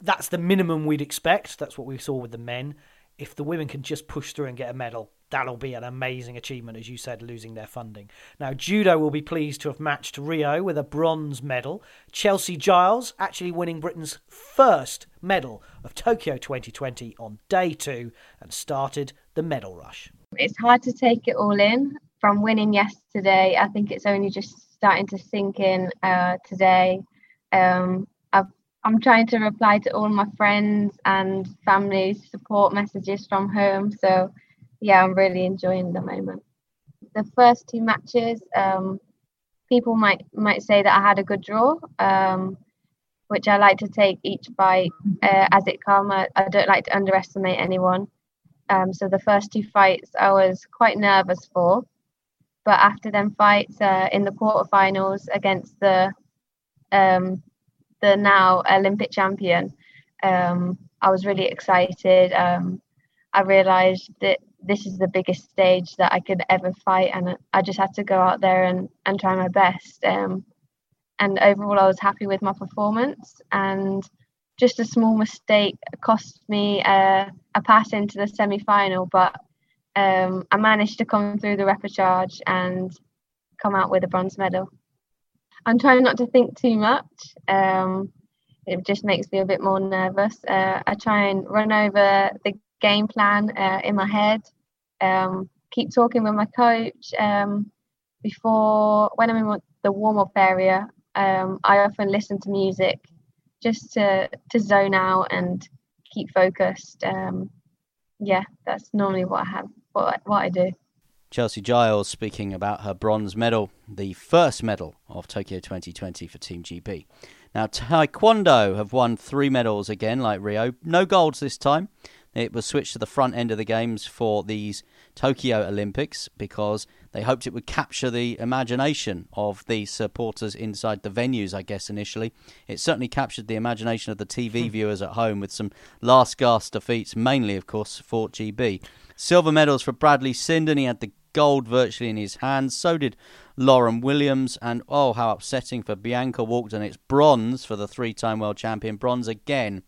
that's the minimum we'd expect. That's what we saw with the men. If the women can just push through and get a medal, that'll be an amazing achievement, as you said, losing their funding. Now, judo will be pleased to have matched Rio with a bronze medal. Chelsea Giles actually winning Britain's first medal of Tokyo 2020 on day two and started the medal rush. It's hard to take it all in. From winning yesterday, I think it's only just starting to sink in uh, today. Um, I've, I'm trying to reply to all my friends and family's support messages from home. So, yeah, I'm really enjoying the moment. The first two matches, um, people might might say that I had a good draw, um, which I like to take each fight uh, as it comes. I, I don't like to underestimate anyone. Um, so the first two fights I was quite nervous for, but after them fights uh, in the quarterfinals against the um, the now Olympic champion, um, I was really excited. Um, I realised that this is the biggest stage that I could ever fight, and I just had to go out there and, and try my best. Um, and overall, I was happy with my performance and just a small mistake cost me uh, a pass into the semi final, but um, I managed to come through the repechage and come out with a bronze medal. I'm trying not to think too much. Um, it just makes me a bit more nervous. Uh, I try and run over the game plan uh, in my head, um, keep talking with my coach. Um, before, when I'm in the warm up area, um, I often listen to music just to to zone out and keep focused. Um, yeah, that's normally what I have, what what I do. Chelsea Giles speaking about her bronze medal, the first medal of Tokyo 2020 for Team GB. Now, Taekwondo have won three medals again, like Rio. No golds this time. It was switched to the front end of the games for these Tokyo Olympics because they hoped it would capture the imagination of the supporters inside the venues, I guess, initially. It certainly captured the imagination of the TV hmm. viewers at home with some last gasp defeats, mainly, of course, for GB. Silver medals for Bradley Sinden. He had the gold virtually in his hands. So did Lauren Williams. And oh, how upsetting for Bianca Walked Walkden. It's bronze for the three time world champion. Bronze again.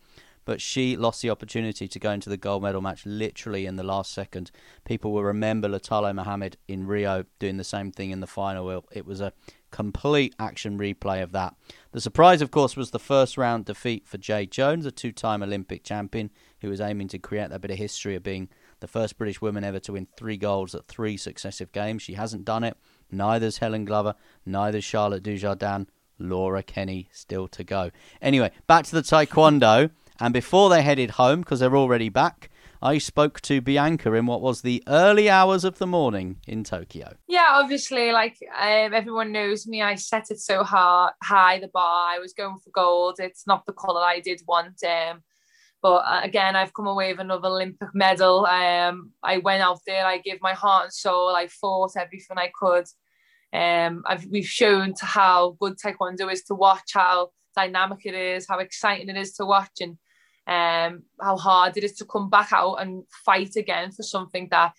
But she lost the opportunity to go into the gold medal match literally in the last second. People will remember Lutalo Muhammad in Rio doing the same thing in the final. It was a complete action replay of that. The surprise, of course, was the first round defeat for Jade Jones, a two time Olympic champion who was aiming to create that bit of history of being the first British woman ever to win three golds at three successive games. She hasn't done it. Neither's Helen Glover, neither's Charlotte Dujardin. Laura Kenny still to go. Anyway, back to the Taekwondo. And before they headed home, because they're already back, I spoke to Bianca in what was the early hours of the morning in Tokyo. Yeah, obviously, like um, everyone knows me, I set it so hard, high the bar. I was going for gold. It's not the colour I did want. Um, but uh, again, I've come away with another Olympic medal. Um, I went out there, I gave my heart and soul, I fought everything I could. Um, I've, we've shown to how good Taekwondo is to watch, how dynamic it is, how exciting it is to watch, and um, how hard it is to come back out and fight again for something that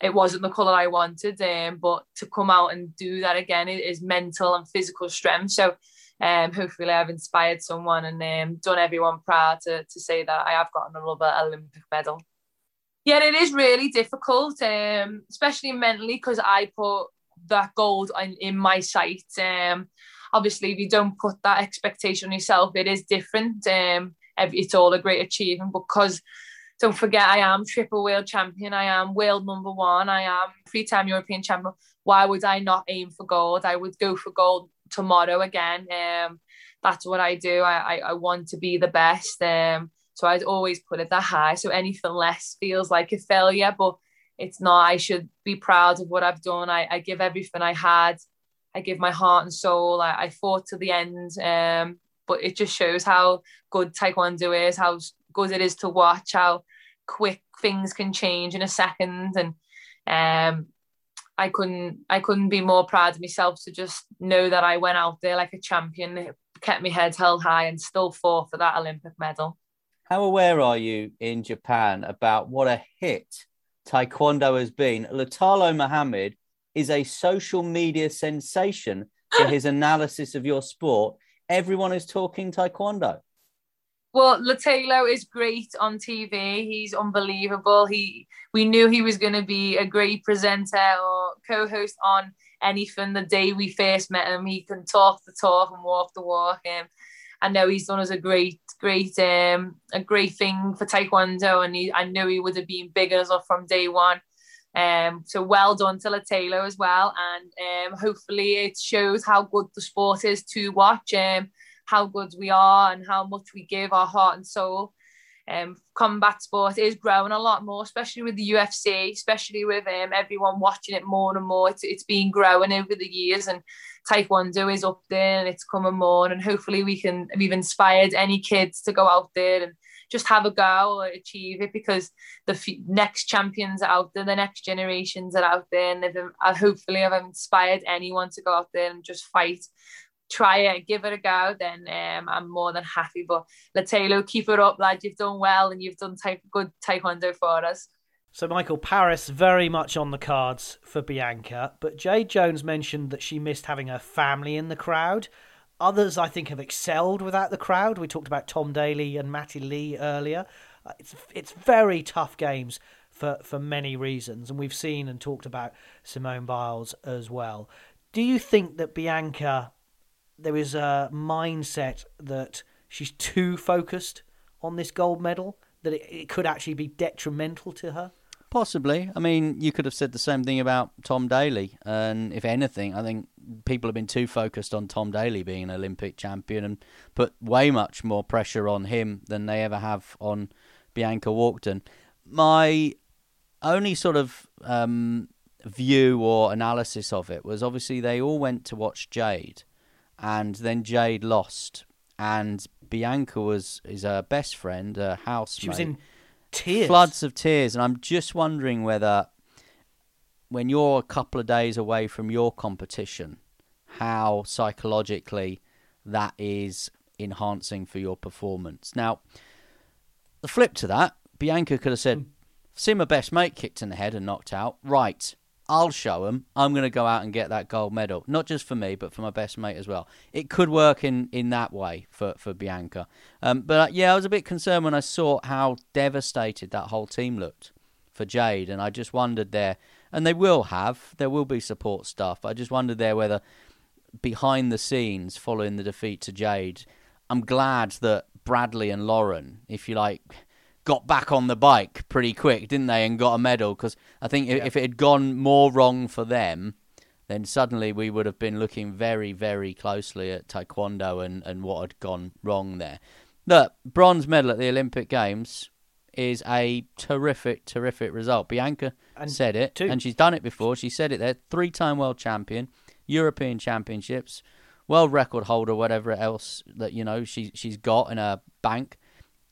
it wasn't the colour I wanted. Um, but to come out and do that again is mental and physical strength. So um, hopefully I've inspired someone and um, done everyone proud to, to say that I have got another Olympic medal. Yeah, it is really difficult, um, especially mentally, because I put that gold in, in my sight. Um, obviously, if you don't put that expectation on yourself, it is different. Um, it's all a great achievement because don't forget, I am triple world champion. I am world number one. I am three-time European champion. Why would I not aim for gold? I would go for gold tomorrow again. Um, that's what I do. I, I, I want to be the best. Um, so I'd always put it that high. So anything less feels like a failure, but it's not. I should be proud of what I've done. I, I give everything I had. I give my heart and soul. I, I fought to the end. Um, but it just shows how good Taekwondo is, how good it is to watch, how quick things can change in a second. And um, I couldn't I couldn't be more proud of myself to just know that I went out there like a champion, kept my head held high, and still fought for that Olympic medal. How aware are you in Japan about what a hit Taekwondo has been? Lutalo Muhammad is a social media sensation for *gasps* his analysis of your sport. Everyone is talking Taekwondo. Well, Lutalo is great on TV. He's unbelievable. He we knew he was going to be a great presenter or co-host on anything. The day we first met him, he can talk the talk and walk the walk. Um, I know he's done us a great, great, um, a great thing for Taekwondo, and he, I know he would have been big as us from day one. Um, so well done to Lutalo as well, and um, hopefully it shows how good the sport is to watch. Um, how good we are and how much we give our heart and soul. Um, combat sport is growing a lot more, especially with the UFC, especially with um, everyone watching it more and more. It's, it's been growing over the years, and Taekwondo is up there and it's coming more. And hopefully, we can we've inspired any kids to go out there and just have a go or achieve it because the f- next champions are out there, the next generations are out there, and they've, uh, hopefully, I've inspired anyone to go out there and just fight try it, give it a go, then um, I'm more than happy. But Lutalo, keep it up, lad. You've done well and you've done good taekwondo for us. So, Michael Paris very much on the cards for Bianca, but Jade Jones mentioned that she missed having her family in the crowd. Others, I think, have excelled without the crowd. We talked about Tom Daley and Matty Lee earlier. Uh, it's it's very tough games for, for many reasons, and we've seen and talked about Simone Biles as well. Do you think that Bianca there is a mindset that she's too focused on this gold medal that it, it could actually be detrimental to her. Possibly. I mean, you could have said the same thing about Tom Daley. And if anything, I think people have been too focused on Tom Daley being an Olympic champion and put way much more pressure on him than they ever have on Bianca Walkden. My only sort of um, view or analysis of it was obviously they all went to watch Jade and then Jade lost, and Bianca was is her best friend, her housemate. She was in tears, floods of tears, and I'm just wondering whether, when you're a couple of days away from your competition, how psychologically that is enhancing for your performance. Now, the flip to that, Bianca could have said, mm. "See my best mate kicked in the head and knocked out. Right, I'll show them. I'm going to go out and get that gold medal, not just for me, but for my best mate as well. It could work in, in that way for for Bianca. Um, but uh, yeah, I was a bit concerned when I saw how devastated that whole team looked for Jade, and I just wondered there. And they will have there will be support staff. I just wondered there whether behind the scenes following the defeat to Jade, I'm glad that Bradley and Lauren, if you like, got back on the bike pretty quick, didn't they, and got a medal? Because I think Yeah. if it had gone more wrong for them, then suddenly we would have been looking very, very closely at Taekwondo and, and what had gone wrong there. Look, bronze medal at the Olympic Games is a terrific, terrific result. Bianca And said it, two. and she's done it before. She said it there. Three time world champion, European Championships, world record holder, whatever else that you know she she's got in her bank.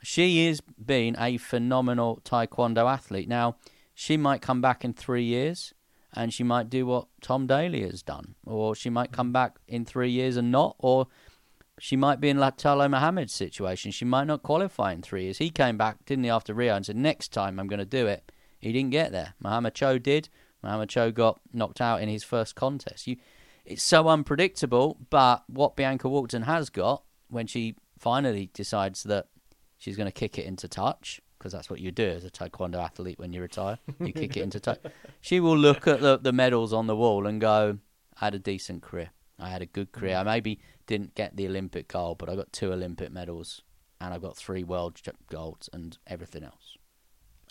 She is being a phenomenal taekwondo athlete. Now, she might come back in three years and she might do what Tom Daley has done, or she might come back in three years and not, or she might be in Lutalo Muhammad's situation. She might not qualify in three years. He came back, didn't he, after Rio and said, next time I'm going to do it. He didn't get there. Mahama Cho did. Mahama Cho got knocked out in his first contest. You, it's so unpredictable, but what Bianca Walkden has got when she finally decides that she's going to kick it into touch, because that's what you do as a taekwondo athlete when you retire, you kick it into touch. *laughs* She will look at the, the medals on the wall and go, I had a decent career. I had a good career. I maybe didn't get the Olympic gold, but I got two Olympic medals and I've got three world golds and everything else.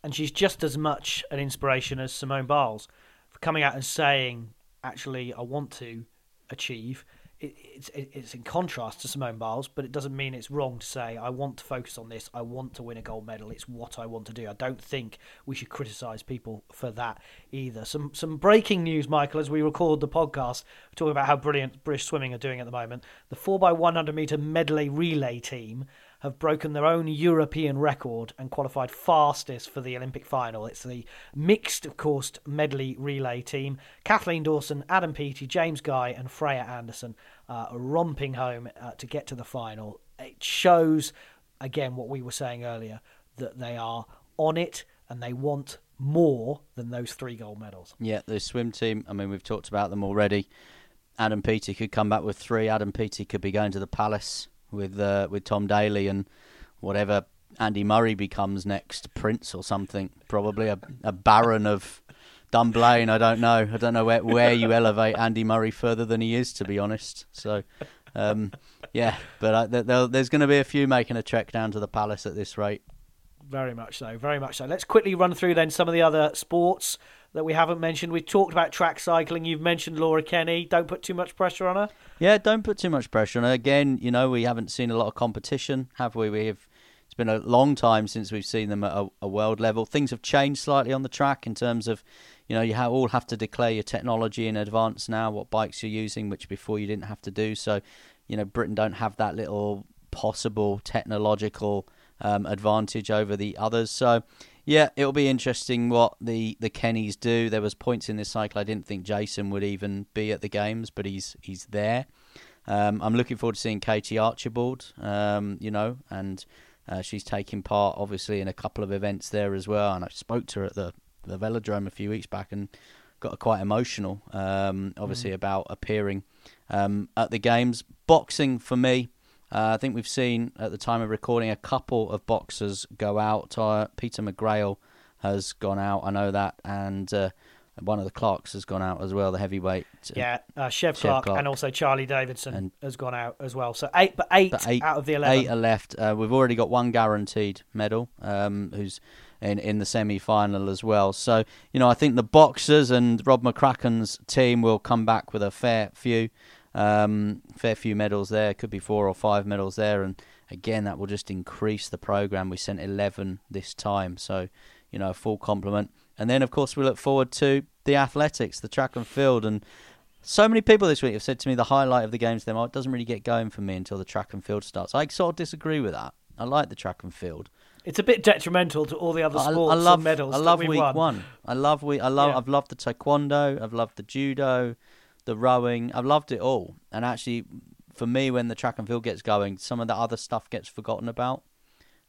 and she's just as much an inspiration as Simone Biles for coming out and saying, "Actually, I want to achieve." It, it's it, it's in contrast to Simone Biles, but it doesn't mean it's wrong to say, "I want to focus on this. I want to win a gold medal. It's what I want to do." I don't think we should criticise people for that either. Some some breaking news, Michael, as we record the podcast, talking about how brilliant British swimming are doing at the moment. The four x one hundred meter medley relay team have broken their own European record and qualified fastest for the Olympic final. It's the mixed, of course, medley relay team. Kathleen Dawson, Adam Peaty, James Guy, and Freya Anderson uh, romping home uh, to get to the final. It shows, again, what we were saying earlier, that they are on it and they want more than those three gold medals. Yeah, the swim team, I mean, we've talked about them already. Adam Peaty could come back with three. Adam Peaty could be going to the Palace with uh, with Tom Daley and whatever Andy Murray becomes next, Prince or something. Probably a, a Baron of Dunblane. I don't know. I don't know where, where you elevate Andy Murray further than he is, to be honest. So, um, yeah, but uh, there- there- there's going to be a few making a trek down to the Palace at this rate. Very much so, very much so. Let's quickly run through then some of the other sports that we haven't mentioned. We've talked about track cycling. You've mentioned Laura Kenny. Don't put too much pressure on her. Yeah, don't put too much pressure on her. Again, you know, we haven't seen a lot of competition, have we? We have. It's been a long time since we've seen them at a, a world level. Things have changed slightly on the track in terms of, you know, you ha- all have to declare your technology in advance now, what bikes you're using, which before you didn't have to do. So, you know, Britain don't have that little possible technological um, advantage over the others. So, yeah, it'll be interesting what the the Kennys do. There was points in this cycle I didn't think Jason would even be at the games, but he's he's there. Um, I'm looking forward to seeing Katie Archibald. Um, you know, and uh, she's taking part obviously in a couple of events there as well. And I spoke to her at the the velodrome a few weeks back and got quite emotional. Um, obviously about appearing um, at the games. Boxing for me. Uh, I think we've seen at the time of recording a couple of boxers go out. Uh, Peter McGrail has gone out, I know that, and uh, one of the Clarkes has gone out as well, the heavyweight. Yeah, uh, Chev, Chev Clarke, Clarke. and also Charlie Davidson And- has gone out as well. So eight, but eight, But eight out of the eleven. Eight are left. Uh, we've already got one guaranteed medal, um, who's in, in the semi final as well. So, you know, I think the boxers and Rob McCracken's team will come back with a fair few. Um, fair few medals there. Could be four or five medals there. And again, that will just increase the program. We sent 11 this time. So, you know, a full complement. And then, of course, we look forward to the athletics, the track and field. And so many people this week have said to me the highlight of the games them it doesn't really get going for me until the track and field starts. I sort of disagree with that. I like the track and field. It's a bit detrimental to all the other sports I love and medals. I love week won. one. I love we. I love. Yeah. I've loved the taekwondo. I've loved the judo, the rowing. I've loved it all. And actually, for me, when the track and field gets going, some of the other stuff gets forgotten about.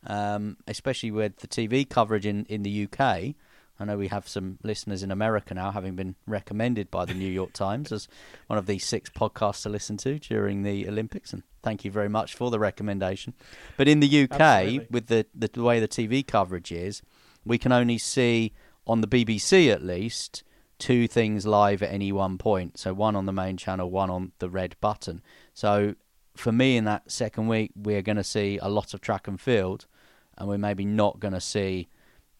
Um, especially with the TV coverage in in the UK. I know we have some listeners in America now, having been recommended by the New York Times as one of the six podcasts to listen to during the Olympics. And thank you very much for the recommendation. But in the UK, Absolutely. with the, the way the TV coverage is, we can only see on the BBC at least two things live at any one point. So one on the main channel, one on the red button. So for me, in that second week, we're going to see a lot of track and field, and we're maybe not going to see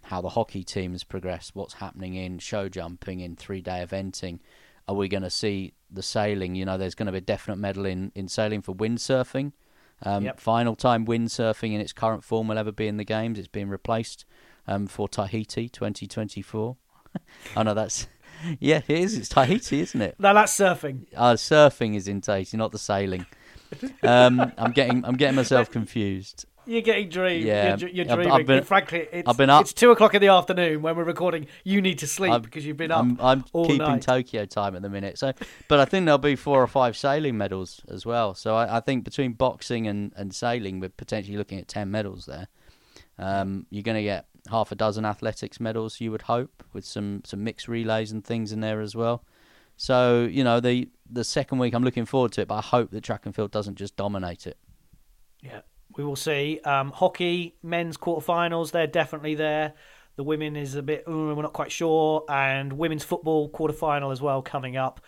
how the hockey teams progress, what's happening in show jumping, in three day eventing. Are we going to see the sailing? You know, there's going to be a definite medal in, in sailing for windsurfing. Um, Yep. Final time windsurfing in its current form will ever be in the games. It's being replaced um, for Tahiti 2024. *laughs* oh no, that's *laughs* yeah, it is. It's Tahiti, isn't it? No, that's surfing. Uh, surfing is in Tahiti, not the sailing. Um, I'm getting I'm getting myself *laughs* confused. You're getting dream. Yeah, You're, you're I've- I've dreaming. been- frankly, it's, I've been up- it's two o'clock in the afternoon when we're recording. You need to sleep I'm- because you've been up I'm, I'm all keeping night. Tokyo time at the minute. So, but I think there'll be four or five sailing medals as well. So I, I think between boxing and, and sailing, we're potentially looking at ten medals there. Um, you're going to get half a dozen athletics medals, you would hope, with some some mixed relays and things in there as well. So you know the the second week, I'm looking forward to it, but I hope that track and field doesn't just dominate it. Yeah, we will see. Um, hockey, men's quarterfinals, they're definitely there. The women is a bit, "Mm, we're not quite sure. And women's football quarterfinal as well coming up.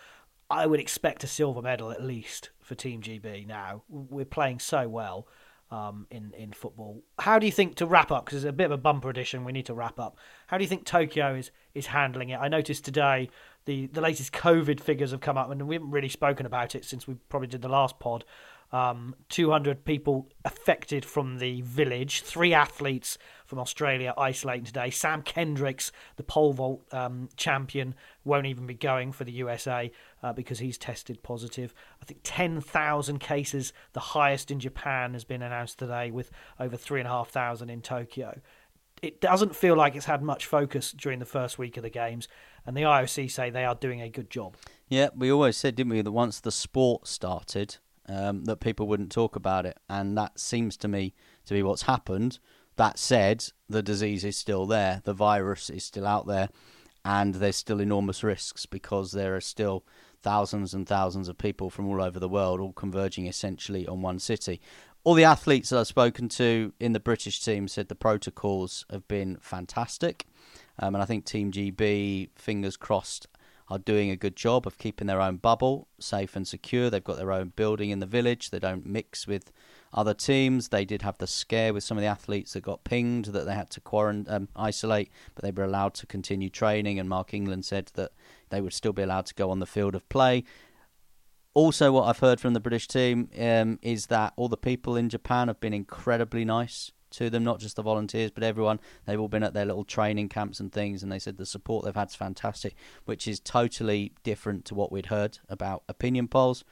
I would expect a silver medal at least for Team GB now. We're playing so well um, in, in football. How do you think, to wrap up, because it's a bit of a bumper edition, we need to wrap up. How do you think Tokyo is, is handling it? I noticed today the, the latest COVID figures have come up, and we haven't really spoken about it since we probably did the last pod um, 200 people affected from the village, three athletes from Australia isolating today. Sam Kendricks, the pole vault um, champion, won't even be going for the USA uh, because he's tested positive. I think 10,000 cases, the highest in Japan, has been announced today, with over 3,500 in Tokyo. It doesn't feel like it's had much focus during the first week of the games, and the IOC say they are doing a good job. Yeah, we always said, didn't we, that once the sport started, um, that people wouldn't talk about it, and that seems to me to be what's happened. That said, the disease is still there, the virus is still out there, and there's still enormous risks because there are still thousands and thousands of people from all over the world, all converging essentially on one city. All the athletes that I've spoken to in the British team said the protocols have been fantastic, um, and I think Team GB, fingers crossed, are doing a good job of keeping their own bubble safe and secure. They've got their own building in the village. They don't mix with other teams. They did have the scare with some of the athletes that got pinged that they had to quarantine, um, isolate, but they were allowed to continue training. And Mark England said that they would still be allowed to go on the field of play. Also, what I've heard from the British team um, is that all the people in Japan have been incredibly nice to them, not just the volunteers, but everyone. They've all been at their little training camps and things, and they said the support they've had is fantastic, which is totally different to what we'd heard about opinion polls.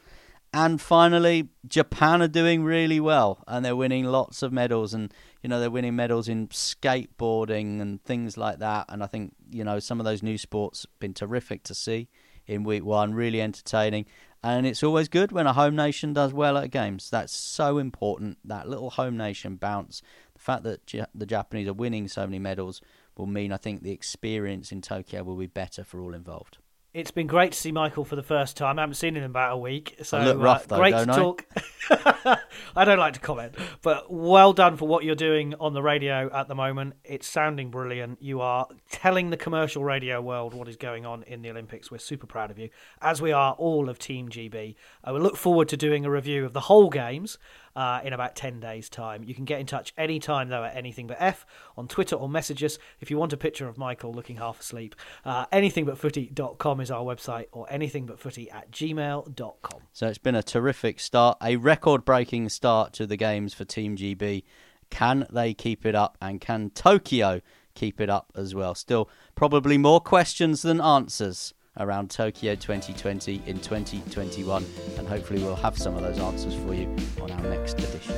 And finally, Japan are doing really well, and they're winning lots of medals, and you know they're winning medals in skateboarding and things like that. And I think you know some of those new sports have been terrific to see in week one, really entertaining. And it's always good when a home nation does well at games. That's so important. That little home nation bounce. The fact that Ja- the Japanese are winning so many medals will mean I think the experience in Tokyo will be better for all involved. It's been great to see Michael for the first time. I haven't seen him in about a week, so I look rough, uh, though, great to I? talk. *laughs* I don't like to comment, but well done for what you're doing on the radio at the moment. It's sounding brilliant. You are telling the commercial radio world what is going on in the Olympics. We're super proud of you, as we are all of Team GB. I will look forward to doing a review of the whole games uh, in about 10 days' time. You can get in touch anytime, though, at Anything But F on Twitter or message us if you want a picture of Michael looking half asleep. Uh, anythingbutfooty.com is our website or anythingbutfooty at gmail.com. So it's been a terrific start, a record breaking start to the games for Team GB. Can they keep it up and can Tokyo keep it up as well? Still, probably more questions than answers around Tokyo 2020 in 2021, and hopefully we'll have some of those answers for you on our next edition.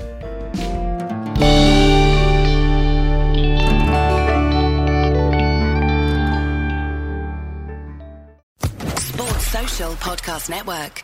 Sports Social Podcast Network.